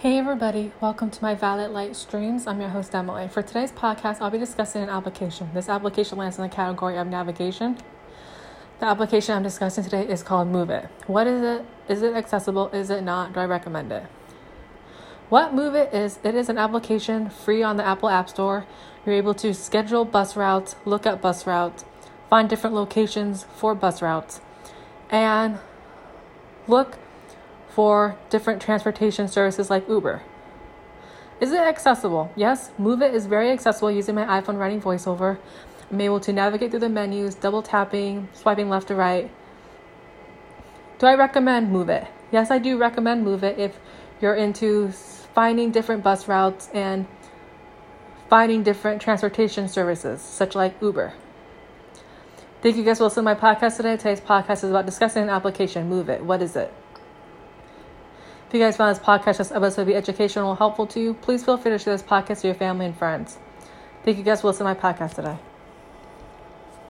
Hey everybody, welcome to my Violet Light Streams. I'm your host Emily. For today's podcast, I'll be discussing an application. This application lands in the category of navigation. The application I'm discussing today is called Move It. What is it? Is it accessible? Is it not? Do I recommend it? What Move It is, it is an application free on the Apple App Store. You're able to schedule bus routes, look up bus routes, find different locations for bus routes, and look for different transportation services like Uber. Is it accessible? Yes, Move It is very accessible using my iPhone writing voiceover. I'm able to navigate through the menus, double tapping, swiping left to right. Do I recommend Move It? Yes, I do recommend Move It if you're into finding different bus routes and finding different transportation services, such like Uber. Thank you guys for listening to my podcast today. Today's podcast is about discussing an application, Move It. What is it? If you guys found this podcast, this episode to be educational, helpful to you, please feel free to share this podcast to your family and friends. Thank you guys for listening to my podcast today.